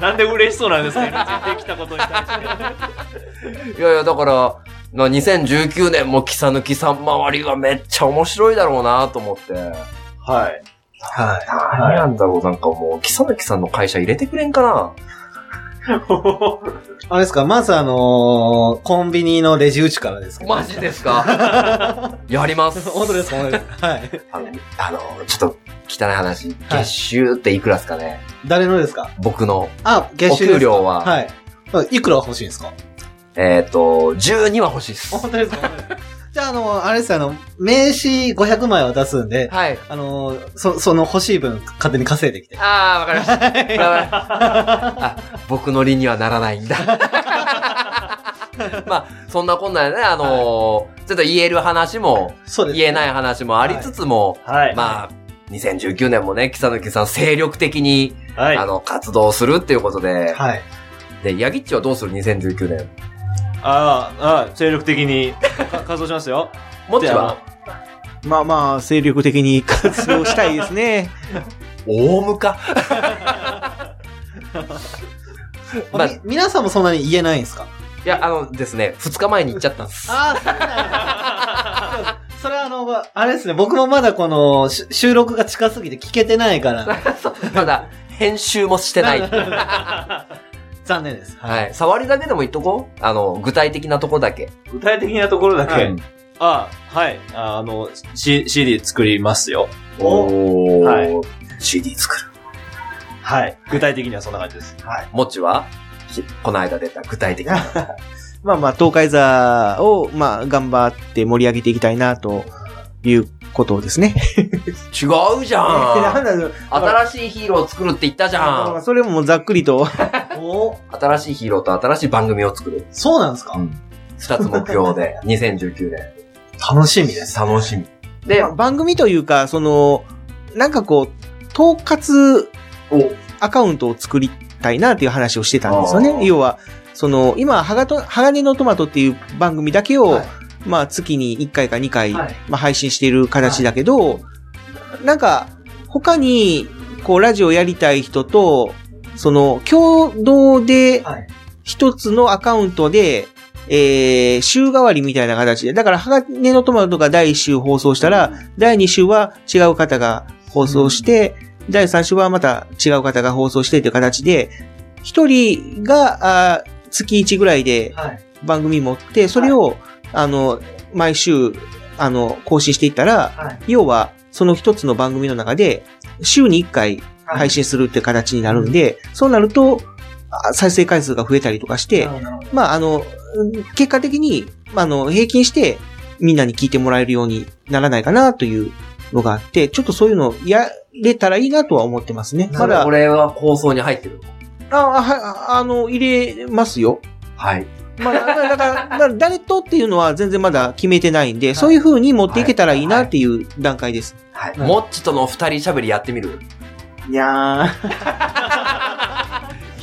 なんで嬉しそうなんですか？NG できたことに対して。いやいや、だから、まあ2019年も木さぬきさん周りはめっちゃ面白いだろうなと思って。はい。はい。何なんだろう、なんかもう、木さぬきさんの会社入れてくれんかな？あれですか、まずあのーコンビニのレジ打ちからですけど。マジですか？やります。本当ですか？はい。あの、あのちょっと汚い話、はい月収っていくらですかね？誰のですか？僕の。あ、月収お給料ははい。いくら欲しいんですか？えっ、と、12は欲しいです。本当ですか？じゃあ、あの、あれですあの、名刺500枚は出すんで、はい。あの、そ、その欲しい分、勝手に稼いできて。ああ、わかりました。僕の利にはならないんだ。まあ、そんなこんなでね、あのーちょっと言える話も、そうです、言えない話もありつつも、はい。まあ、2019年もね、木更木さん精力的に、はい。あの、活動するっていうことで、はい。で、ヤギッチはどうする ?2019 年。ああ、ああ、精力的に か活動しますよ。もっちはまあまあ、精力的に活動したいですね。大無か まあみ皆さんもそんなに言えないんですか？いや、あのですね、2日前に行っちゃったんです。ああ、そうなんや それはあの、あれですね、僕もまだこの、し収録が近すぎて聞けてないから、まだ、編集もしてない。残念です。はい。触りだけでも言っとこう？あの、具体的なとこだけ。具体的なところだけ。はいああ、はい。ああの、C、CD 作りますよ。おー。はい。CD 作る。はい。具体的にはそんな感じです。もちは？ひこの間出た具体的な。まあまあ、東海座を、まあ、頑張って盛り上げていきたいな、ということですね。違うじゃん。なんだろう新しいヒーローを作るって言ったじゃん。それもざっくりと、お新しいヒーローと新しい番組を作る。そうなんですか、二つ目標で、2019年。楽しみです。楽しみ。で、番組というか、その、なんかこう、統括アカウントを作りたいなっていう話をしてたんですよね。要は、その、今、はがと、鋼のトマトっていう番組だけを、はいまあ、月に1回か2回、はい。まあ、配信している形だけど、なんか、他に、こう、ラジオやりたい人と、その、共同で、はい。一つのアカウントで、えー、週替わりみたいな形で、だから、鋼のトマトが第1週放送したら、第2週は違う方が放送して、第3週はまた違う方が放送してという形で、一人が、あー月1ぐらいではい。番組持って、それを、あの、毎週、あの、更新していったら、はい。要は、その一つの番組の中で、週に1回はい配信するっていう形になるんで、そうなると、あ再生回数が増えたりとかしてまあ、あの、うん結果的に、まああの、平均して、みんなに聞いてもらえるようにならないかなというのがあって、ちょっとそういうのをやれたらいいなとは思ってますね。まだ、これは構想に入ってる。あ、は、あの、入れますよ。はい。まあ、だから、誰とっていうのは全然まだ決めてないんで、そういう風に持っていけたらいいなっていう段階です。はい。もっちとの二人喋りやってみる？いや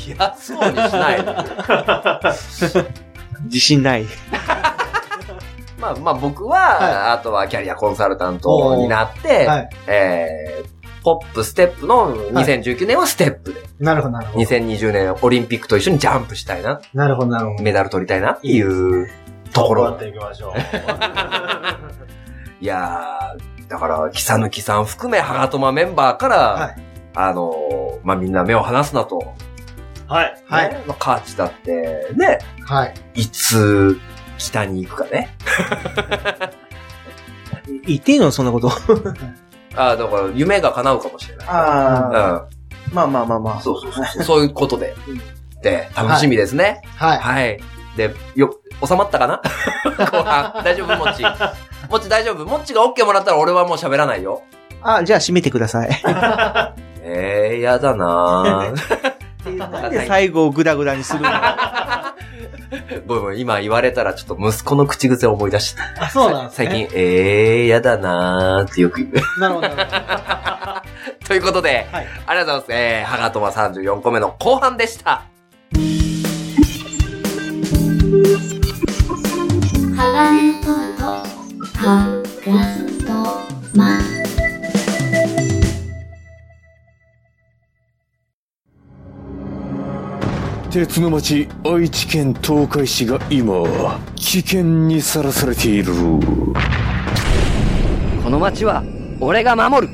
いや、そうにしない。自信ない。まあまあ僕は、あとはキャリアコンサルタントになって、はいえー、ポップステップの2019年はステップ。なるほど、なるほど。2020年オリンピックと一緒にジャンプしたいな、なるほど、なるほど。メダル取りたいなっていうところ。っていきましょう。いやー、だから、キサヌキさん含め、ハガトマメンバーから、はいあのー、まあ、みんな目を離すなと。はい。はいねまあ、カーチだって、ね、はい。いつ、北に行くかね。言っていいのそんなこと。ああ、だから、夢が叶うかもしれない。あうん。まあまあまあまあ。そうそうそう。そういうことで。で、楽しみですね。あ。はい。はい。で、よ、収まったかな？後半。大丈夫？もっち。もっち大丈夫？もっちが OK もらったら俺はもう喋らないよ。あ、じゃあ閉めてください。え えー、やだなぁ。なんで最後をグダグダにするの？ごめん今言われたらちょっと息子の口癖を思い出した。あ、そうなんです最ね。近、ええー、やだなーってよく言う。なるほど。ということで、はいありがとうございます。えー、ハガトマ34個目の後半でした。鋼とハガストマ鉄の町愛知県東海市が今危険にさらされているこの街は俺が守る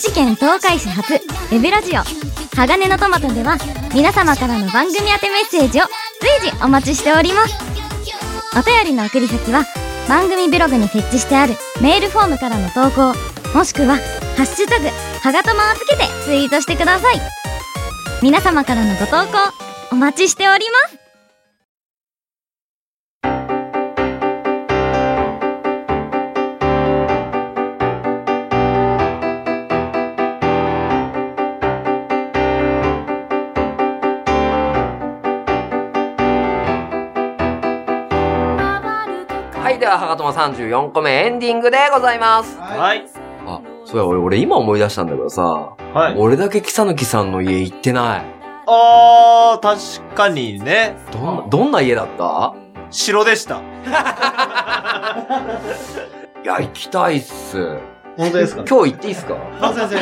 知県東海市発ウェブラジオ。鋼のトマトでは皆様からの番組宛てメッセージを随時お待ちしております。お便りの送り先は番組ブログに設置してあるメールフォームからの投稿もしくは「ハッシュタグはがとま」をつけてツイートしてください。皆様からのご投稿お待ちしております。はは、ハガトマ34個目エンディングでございます。はい。あ、そうや、俺、俺今思い出したんだけどさ、はい。俺だけキサヌキさんの家行ってない。あー、確かにね。どんな、どんな家だった？城でした。いや、行きたいっす。本当ですか？今日行っていいっすか？あ、先生。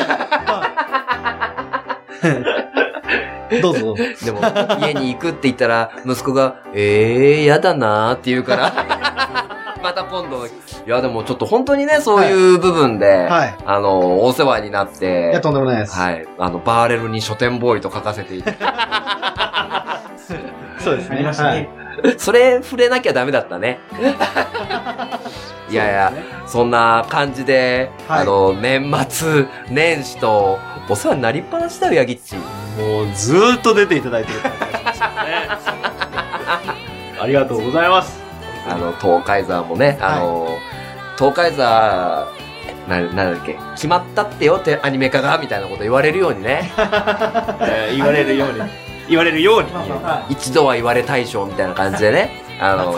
どうぞどうぞ。でも、家に行くって言ったら、息子が、ええー、やだなーって言うから、また今度、いや、でもちょっと本当にね、そういう部分で、はい。あの、お世話になって、いや、とんでもないです。はい。あの、バーレルに書店ボーイと書かせていて。そうですね。はい。それ触れなきゃダメだったね。いやいや、そんな感じで、はいあの、年末年始と、お世話になりっぱなしだよ、ヤギッチ。もうずーっと出ていただいてる感じがしますね。ありがとうございます。あの、東海座もね、あの、東海座な、なんだっけ、決まったってよってアニメ化が、みたいなこと言われるようにね。えー言われるように。言われるように。一度は言われ大賞みたいな感じでね、あの。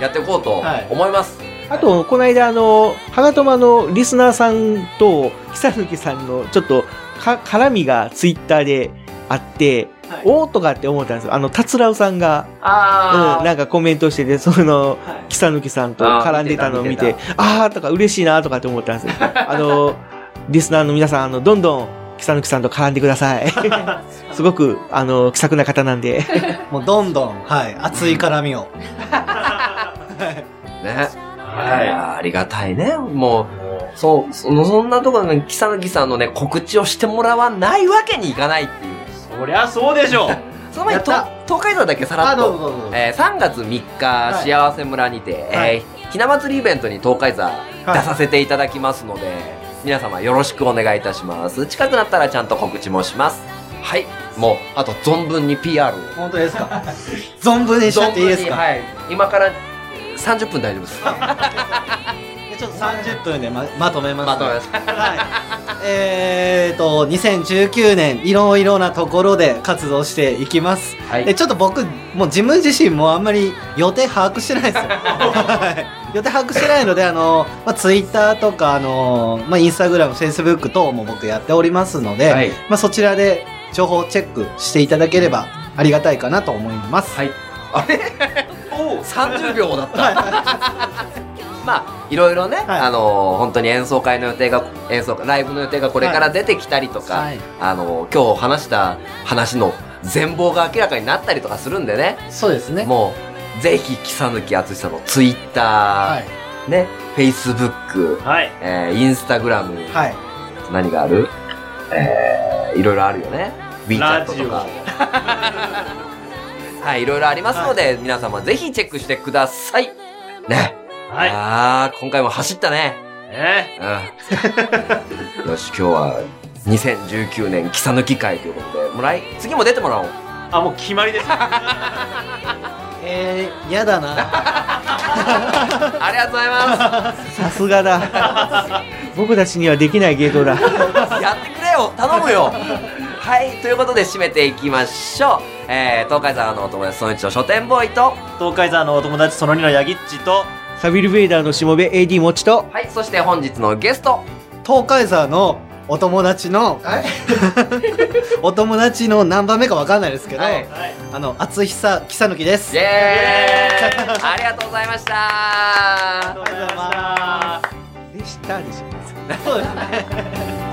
やっていこうとはい思います。あと、この間、あの、はがとまのリスナーさんと、久抜さんのちょっと、か、絡みがツイッターであって、おーとかって思ったんですよ。あの、達郎さんが、あうん、なんかコメントしてて、その、久抜さんと絡んでたのを見てあー見て、あーとか嬉しいなとかって思ったんですよ。あの、リスナーの皆さん、あの、どんどん、久抜さんと絡んでください。すごく、あの、気さくな方なんで。もうどんどん、はい、熱い絡みを。ね。はい。ありがたいね。もう、そう、その、そんなところに、木さんのね、告知をしてもらわないわけにいかないっていう。そりゃそうでしょう。その前に、と東海道だけさらっと。えー3月3日、い幸せ村にて、はいえーひな祭りイベントに東海座出させていただきますので、皆様よろしくお願いいたします。近くなったらちゃんと告知もします。はい。もう、あと存分に PR を。本当ですか？存分にしちゃっていいですか、はい。今から30分大丈夫です。ちょっと30分でままとめます、まとめます。はい。えーと、2019年、いろいろなところで活動していきます。はいで、ちょっと僕、もう自分自身もあんまり予定把握してないんですよ。はい予定把握してないので、あの、まあ、ツイッターとか、あの、まあ、インスタグラム、フェイスブック等も僕やっておりますので、はいまあ、そちらで情報チェックしていただければありがたいかなと思います。はい。あれ ?30 秒だった。まあ、いろいろね、はいあのー本当に演奏会の予定が、演奏、ライブの予定がこれから出てきたりとか、はいあのー今日話した話の全貌が明らかになったりとかするんでね、そうですね。もう、ぜひ、木佐貫敦さんのツイッター、はい。ね、フェイスブック、はい。えーインスタグラム、はい。何がある？えー、いろいろあるよね。WeChat と。か。はい、いろいろありますので、皆様ぜひチェックしてください。ね。はい。あー、今回も走ったね。ねうん。よし、今日は2019年木佐抜き会ということで、もう来、次も出てもらおう。あ、もう決まりです。えー、やだな。ありがとうございまさすがだ。僕たちにはできない芸当だ。す。やってくれよ頼むよはい、ということで締めていきましょう。えー、東海沢のお友達、その一の書店ボーイと、東海山のお友達その2のヤギッチと、サビルベイダーのしもべ AD もちと、はい、そして本日のゲスト、東海沢のお友達の、お友達の何番目かわかんないですけど、はいあの、厚久、木さぬきです。イエーイありがとうございましたありがとうございました。でしたでしょ。そうですね。